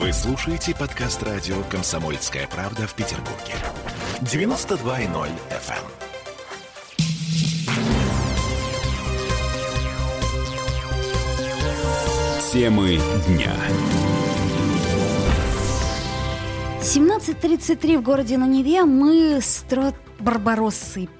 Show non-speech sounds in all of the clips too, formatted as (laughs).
Вы слушаете подкаст радио «Комсомольская правда» в Петербурге. 92.0 FM. Темы дня. 17.33 в городе на Неве. Мы с Трот Барбароссой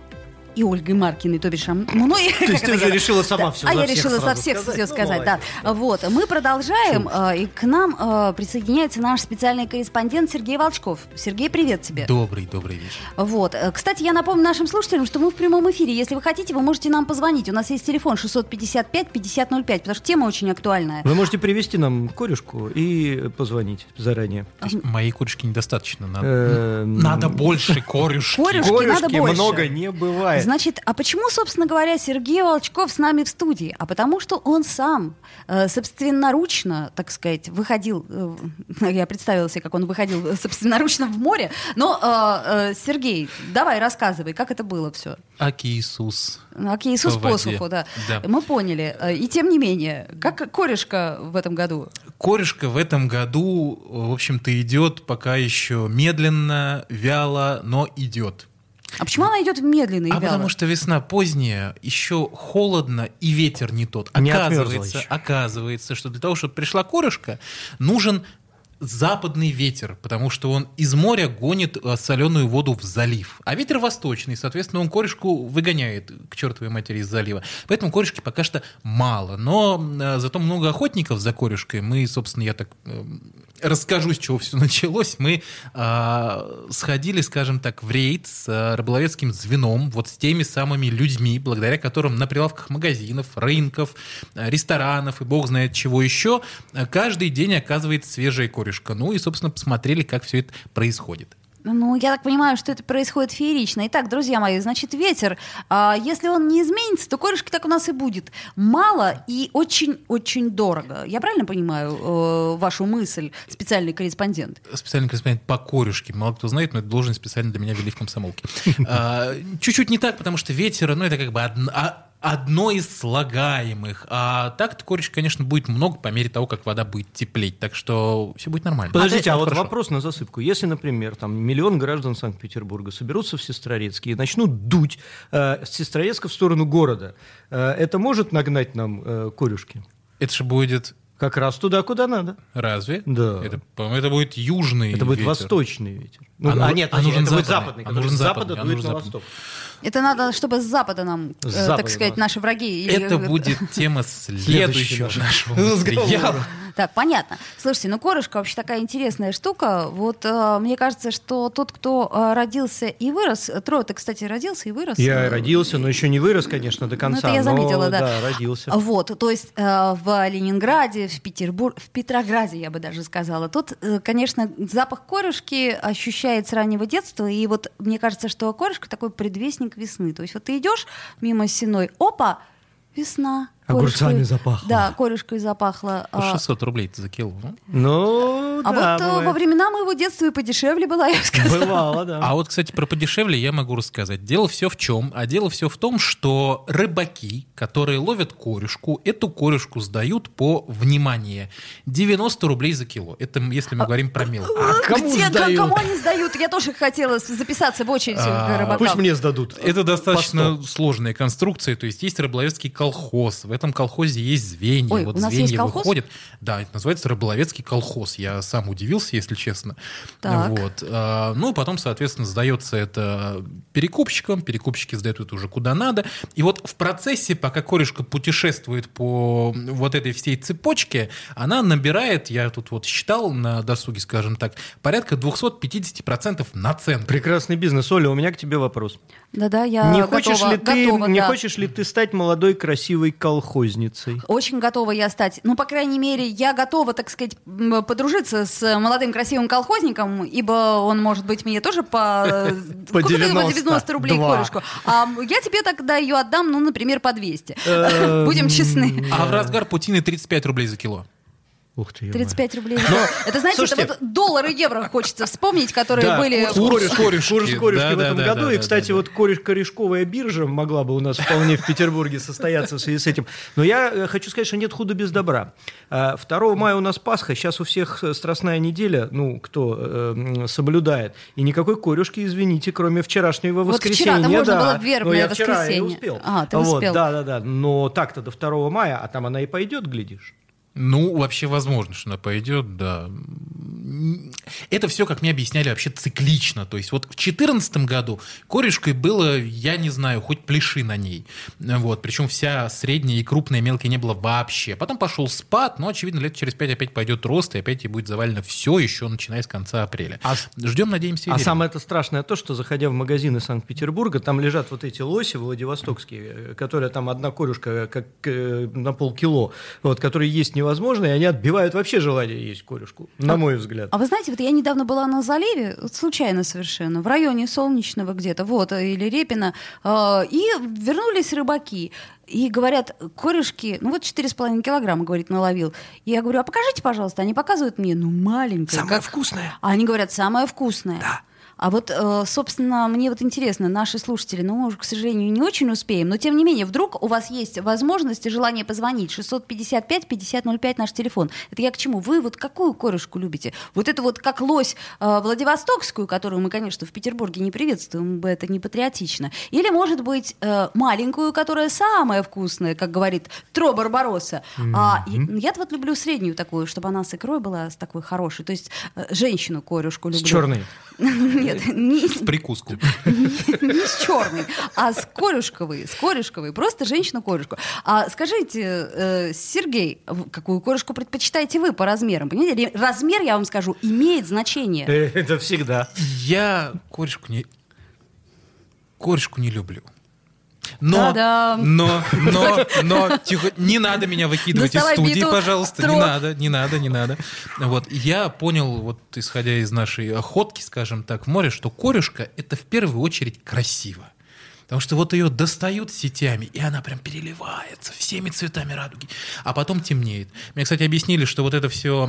и Ольгой Маркиной, то бишь а мной. То (laughs) есть ты уже решила сама все А за я решила со сразу всех сказать? все Ну, сказать, да. Вот, мы продолжаем, э, и к нам э, присоединяется наш специальный корреспондент Сергей Волчков. Сергей, привет тебе. Добрый, добрый вечер. Вот. Э, Кстати, я напомню нашим слушателям, что мы в прямом эфире. Если вы хотите, вы можете нам позвонить. У нас есть телефон 655-5005, потому что тема очень актуальная. Вы можете привести нам корюшку и позвонить заранее. Есть моей корюшки недостаточно. Надо, надо больше корюшки. Корюшки надо Корюшки больше. много не бывает. Значит, а почему, собственно говоря, Сергей Волчков с нами в студии? А потому что он сам э, собственноручно, так сказать, выходил, э, (laughs) я представила себе, как он выходил э, собственноручно в море. Но, э, э, Сергей, давай рассказывай, как это было все. Аки Иисус. Окей, Иисус По посуху, да. Да. Мы поняли. Э, И тем не менее, как корешка в этом году? Корюшка в этом году, в общем-то, идет пока еще медленно, вяло, но идет. А почему она идет медленно и А вяло? потому что весна поздняя, еще холодно и ветер не тот. Не Оказывается, оказывается, что для того, чтобы пришла корюшка, нужен западный ветер, потому что он из моря гонит э, соленую воду в залив. А ветер восточный, соответственно, он корешку выгоняет к чертовой матери из залива. Поэтому корешки пока что мало. Но э, зато много охотников за корешкой. Мы, собственно, я так э, расскажу, с чего все началось. Мы э, сходили, скажем так, в рейд с э, рыболовецким звеном, вот с теми самыми людьми, благодаря которым на прилавках магазинов, рынков, ресторанов и бог знает чего еще, каждый день оказывается свежая корешка. Ну и, собственно, посмотрели, как все это происходит. Ну, я так понимаю, что это происходит феерично. Итак, друзья мои, значит, ветер, а, если он не изменится, то корешки так у нас и будет. Мало и очень-очень дорого. Я правильно понимаю э, вашу мысль, специальный корреспондент? специальный корреспондент по корюшке. Мало кто знает, но это должность специально для меня ввели в комсомолке. (laughs) А, Чуть-чуть не так, потому что ветер, ну, это как бы одн- а- одно из слагаемых. А так-то корюшка, конечно, будет много по мере того, как вода будет теплеть. Так что все будет нормально. Подождите, а, вот Хорошо. вопрос на засыпку. Если, например, там миллион граждан Санкт-Петербурга соберутся в Сестрорецке и начнут дуть э, с Сестрорецка в сторону города, э, это может нагнать нам э, корюшки? Это же будет... Как раз туда, куда надо. Разве? Да. Это, по-моему, это будет южный Это будет ветер. восточный ветер. Ну, А ну- а нет, а нужен это будет западный. западный, А который нужен с запада западный, а дует на западный. восток. Это надо, чтобы с запада нам, С э, запада, так сказать, да. наши враги... или- Это (laughs) будет тема следующего Следующего нашего разговора. Так, понятно. Слушайте, ну корешка вообще такая интересная штука. Вот э, мне кажется, что тот, кто э, родился и вырос... Тро, ты, кстати, родился и вырос? Я Э, родился, но еще не вырос, конечно, до конца. Ну, это я но, заметила, да. родился. Вот, то есть э, в Ленинграде, в Петербурге, в Петрограде, я бы даже сказала. Тут, э, конечно, запах корешки ощущает с раннего детства, и вот мне кажется, что корешка такой предвестник весны. То есть вот ты идешь мимо сеной, опа, весна. Огурцами корешкой- запахло. Да, корешкой запахло. По А, 600 рублей за кило. ну. Ну, а да, вот э, бывает. во времена моего детства и подешевле была, я бы сказала. Бывало, да. А вот, кстати, про подешевле я могу рассказать. Дело все в чем? А дело все в том, что рыбаки, которые ловят корюшку, эту корюшку сдают по, внимание, 90 рублей за кило. Это если мы говорим про мелкую. А кому Где, сдают? кому они сдают? Я тоже хотела записаться в очередь А, к рыбакам. Пусть мне сдадут. Это достаточно сложная конструкция. То есть есть рыболовецкий колхоз. В этом колхозе есть звенья. Ой, вот у нас звенья есть колхоз? выходят. Да, это называется рыболовецкий колхоз. Я сам удивился, если честно. Так. Вот. А, Ну, потом, соответственно, сдается это перекупщикам. Перекупщики сдают это уже куда надо. И вот в процессе, пока корешка путешествует по вот этой всей цепочке, она набирает, я тут вот считал на досуге, скажем так, порядка 250% наценки. Прекрасный бизнес. Оля, у меня к тебе вопрос. Да-да, я не готова, хочешь ли ты, готова, не да. хочешь ли ты стать молодой красивой колхозницей? Очень готова я стать. Ну, по крайней мере, я готова, так сказать, подружиться с молодым красивым колхозником, ибо он может быть мне тоже по, По (laughs) купит его 90, 90 рублей корешку. А я тебе тогда ее отдам, ну, например, по 200. Эм, (laughs) Будем честны. А в разгар путины 35 рублей за кило. Ух ты, ё-моё. 35 рублей. (laughs) это, знаете, слушайте- это вот доллары и евро хочется вспомнить, которые Да, были... курс, корешки, корешки. курс корешки Да, в да, этом да, году. да, и, да, кстати, да. вот кореш- корешковая биржа могла бы у нас вполне в Петербурге состояться в связи с этим. Но я э, хочу сказать, что нет худа без добра. А, 2 мая у нас Пасха, сейчас у всех э, Страстная неделя, ну, кто э, соблюдает. И никакой корешки, извините, кроме вчерашнего Вот воскресенья. вчера-то можно да. было в вербное Но я вчера воскресенье. успел. А, ты Вот, успел. Да, да, да. Но так-то до 2 мая, а там она и пойдет, глядишь. Ну, вообще возможно, что она пойдет, да. Это все, как мне объясняли, вообще циклично. То есть вот в 2014 году корешкой было, я не знаю, хоть пляши на ней. Вот. Причем вся средняя и крупная мелкая не было вообще. Потом пошел спад, но, очевидно, лет через пять опять пойдет рост, и опять ей будет завалено все еще, начиная с конца апреля. А Ждем, надеемся, и А верим. самое это страшное то, что заходя в магазины Санкт-Петербурга, там лежат вот эти лоси владивостокские, э, которые там одна корюшка как э, на полкило, вот, которые есть невозможно, и они отбивают вообще желание есть корюшку, на мой взгляд. А вы знаете, вот я недавно была на заливе, вот случайно совершенно, в районе Солнечного где-то, вот, или Репина, э, и вернулись рыбаки. И говорят, корешки, ну вот 4,5 килограмма, говорит, наловил. И я говорю, а покажите, пожалуйста. Они показывают мне, ну, маленькая. Самое как- вкусное. А они говорят, самое вкусное. Да. А вот, э, собственно, мне вот интересно, наши слушатели, ну, мы уже, к сожалению, не очень успеем, но тем не менее, вдруг у вас есть возможность и желание позвонить. 655-5005 наш телефон. Это я к чему? Вы вот какую корешку любите? Вот это вот как лось э, Владивостокскую, которую мы, конечно, в Петербурге не приветствуем, бы это не патриотично. Или, может быть, э, маленькую, которая самая вкусная, как говорит Тро Барбаросса. А я-то вот люблю среднюю такую, чтобы она с икрой была с такой хорошей. То есть э, женщину корешку С люблю. черной. (laughs) Нет, не, В прикуску. не с черной, а с корешковой, с корешковой, просто женщина-корешку. А скажите, э, Сергей, какую корешку предпочитаете вы по размерам? Понимаете, размер, я вам скажу, имеет значение. Э, Это всегда. Я корешку не... Корешку не люблю. Но, но, но, но, тихо, не надо меня выкидывать Доставай из студии, биту, пожалуйста, троп. не надо, не надо, не надо. Вот, я понял, вот исходя из нашей охотки, скажем так, в море, что корешка — это в первую очередь красиво. Потому что вот ее достают сетями, и она прям переливается всеми цветами радуги. А потом темнеет. Мне, кстати, объяснили, что вот это все,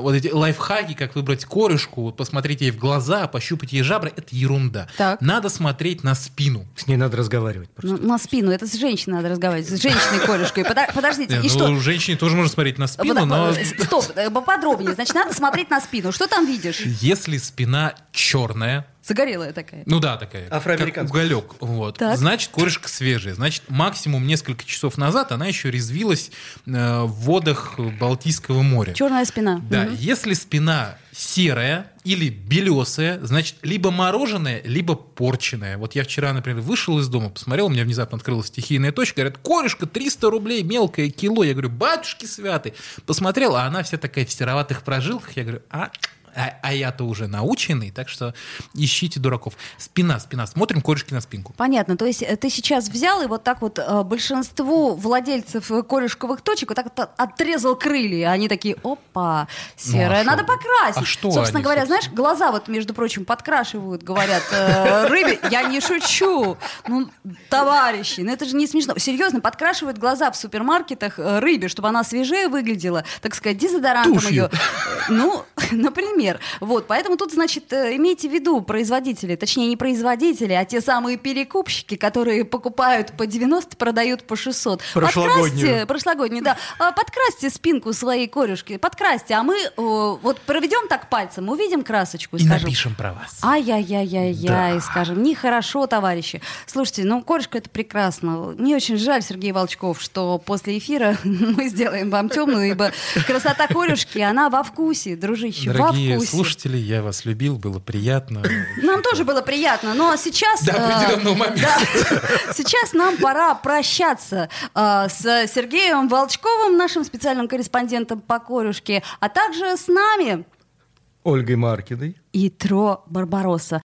вот эти лайфхаки, как выбрать корешку, вот посмотреть ей в глаза, пощупать ей жабры, это ерунда. Так. Надо смотреть на спину. С ней надо разговаривать просто. Ну, на спину. Это с женщиной надо разговаривать. С женщиной-корешкой. Подо- Подождите, Не, и ну, что? женщине тоже можно смотреть на спину, но э, Стоп, э, поподробнее. Значит, надо смотреть на спину. Что там видишь? если спина черная, Загорелая такая. Ну да, такая. Как Афроамериканская. уголек. Вот. Так. Значит, корешка свежая. Значит, максимум несколько часов назад она еще резвилась э, в водах Балтийского моря. Черная спина. Да, Мгм. если спина серая или белесая, значит, либо мороженое, либо порченое. Вот я вчера, например, вышел из дома, посмотрел, у меня внезапно открылась стихийная точка, говорят, корешка 300 рублей, мелкое кило. Я говорю, батюшки святы. Посмотрел, а она вся такая в сероватых прожилках. Я говорю, а, а, а я-то уже наученный, так что ищите дураков. Спина, спина. Смотрим корешки на спинку. Понятно. То есть э, ты сейчас взял и вот так вот э, большинству владельцев э, корешковых точек вот так вот отрезал крылья. Они такие, опа, серая, Ну, а надо что? покрасить. А что собственно они, говоря, собственно? знаешь, глаза вот, между прочим, подкрашивают, говорят э, рыбе. Я не шучу. Ну, товарищи, ну это же не смешно. Серьезно, подкрашивают глаза в супермаркетах э, рыбе, чтобы она свежее выглядела, так сказать, дезодорантом Тушью. ее. Ну, (laughs) например. Вот, поэтому тут, значит, э, имейте в виду производители, точнее, не производители, а те самые перекупщики, которые покупают по 90, продают по 600. Прошлогоднюю. Подкрасьте, прошлогоднюю, да. А, Подкрасьте спинку своей корюшки, подкрасьте, а мы вот проведем так пальцем, увидим красочку и, И скажем... напишем про вас. Ай-яй-яй-яй-яй, скажем, нехорошо, товарищи. Слушайте, ну, корешка это прекрасно. Мне очень жаль, Сергей Волчков, что после эфира (laughs) мы сделаем вам темную, ибо красота корешки, она во вкусе, дружище, Дорогие во вкусе. Слушатели, я вас любил, было приятно. (laughs) Нам тоже было приятно, но сейчас... До э, определенного момента. (laughs) сейчас нам пора прощаться э, с Сергеем Волчковым, нашим специальным корреспондентом по корюшке, а также с нами Ольгой Маркиной. и Тро Барбаросса.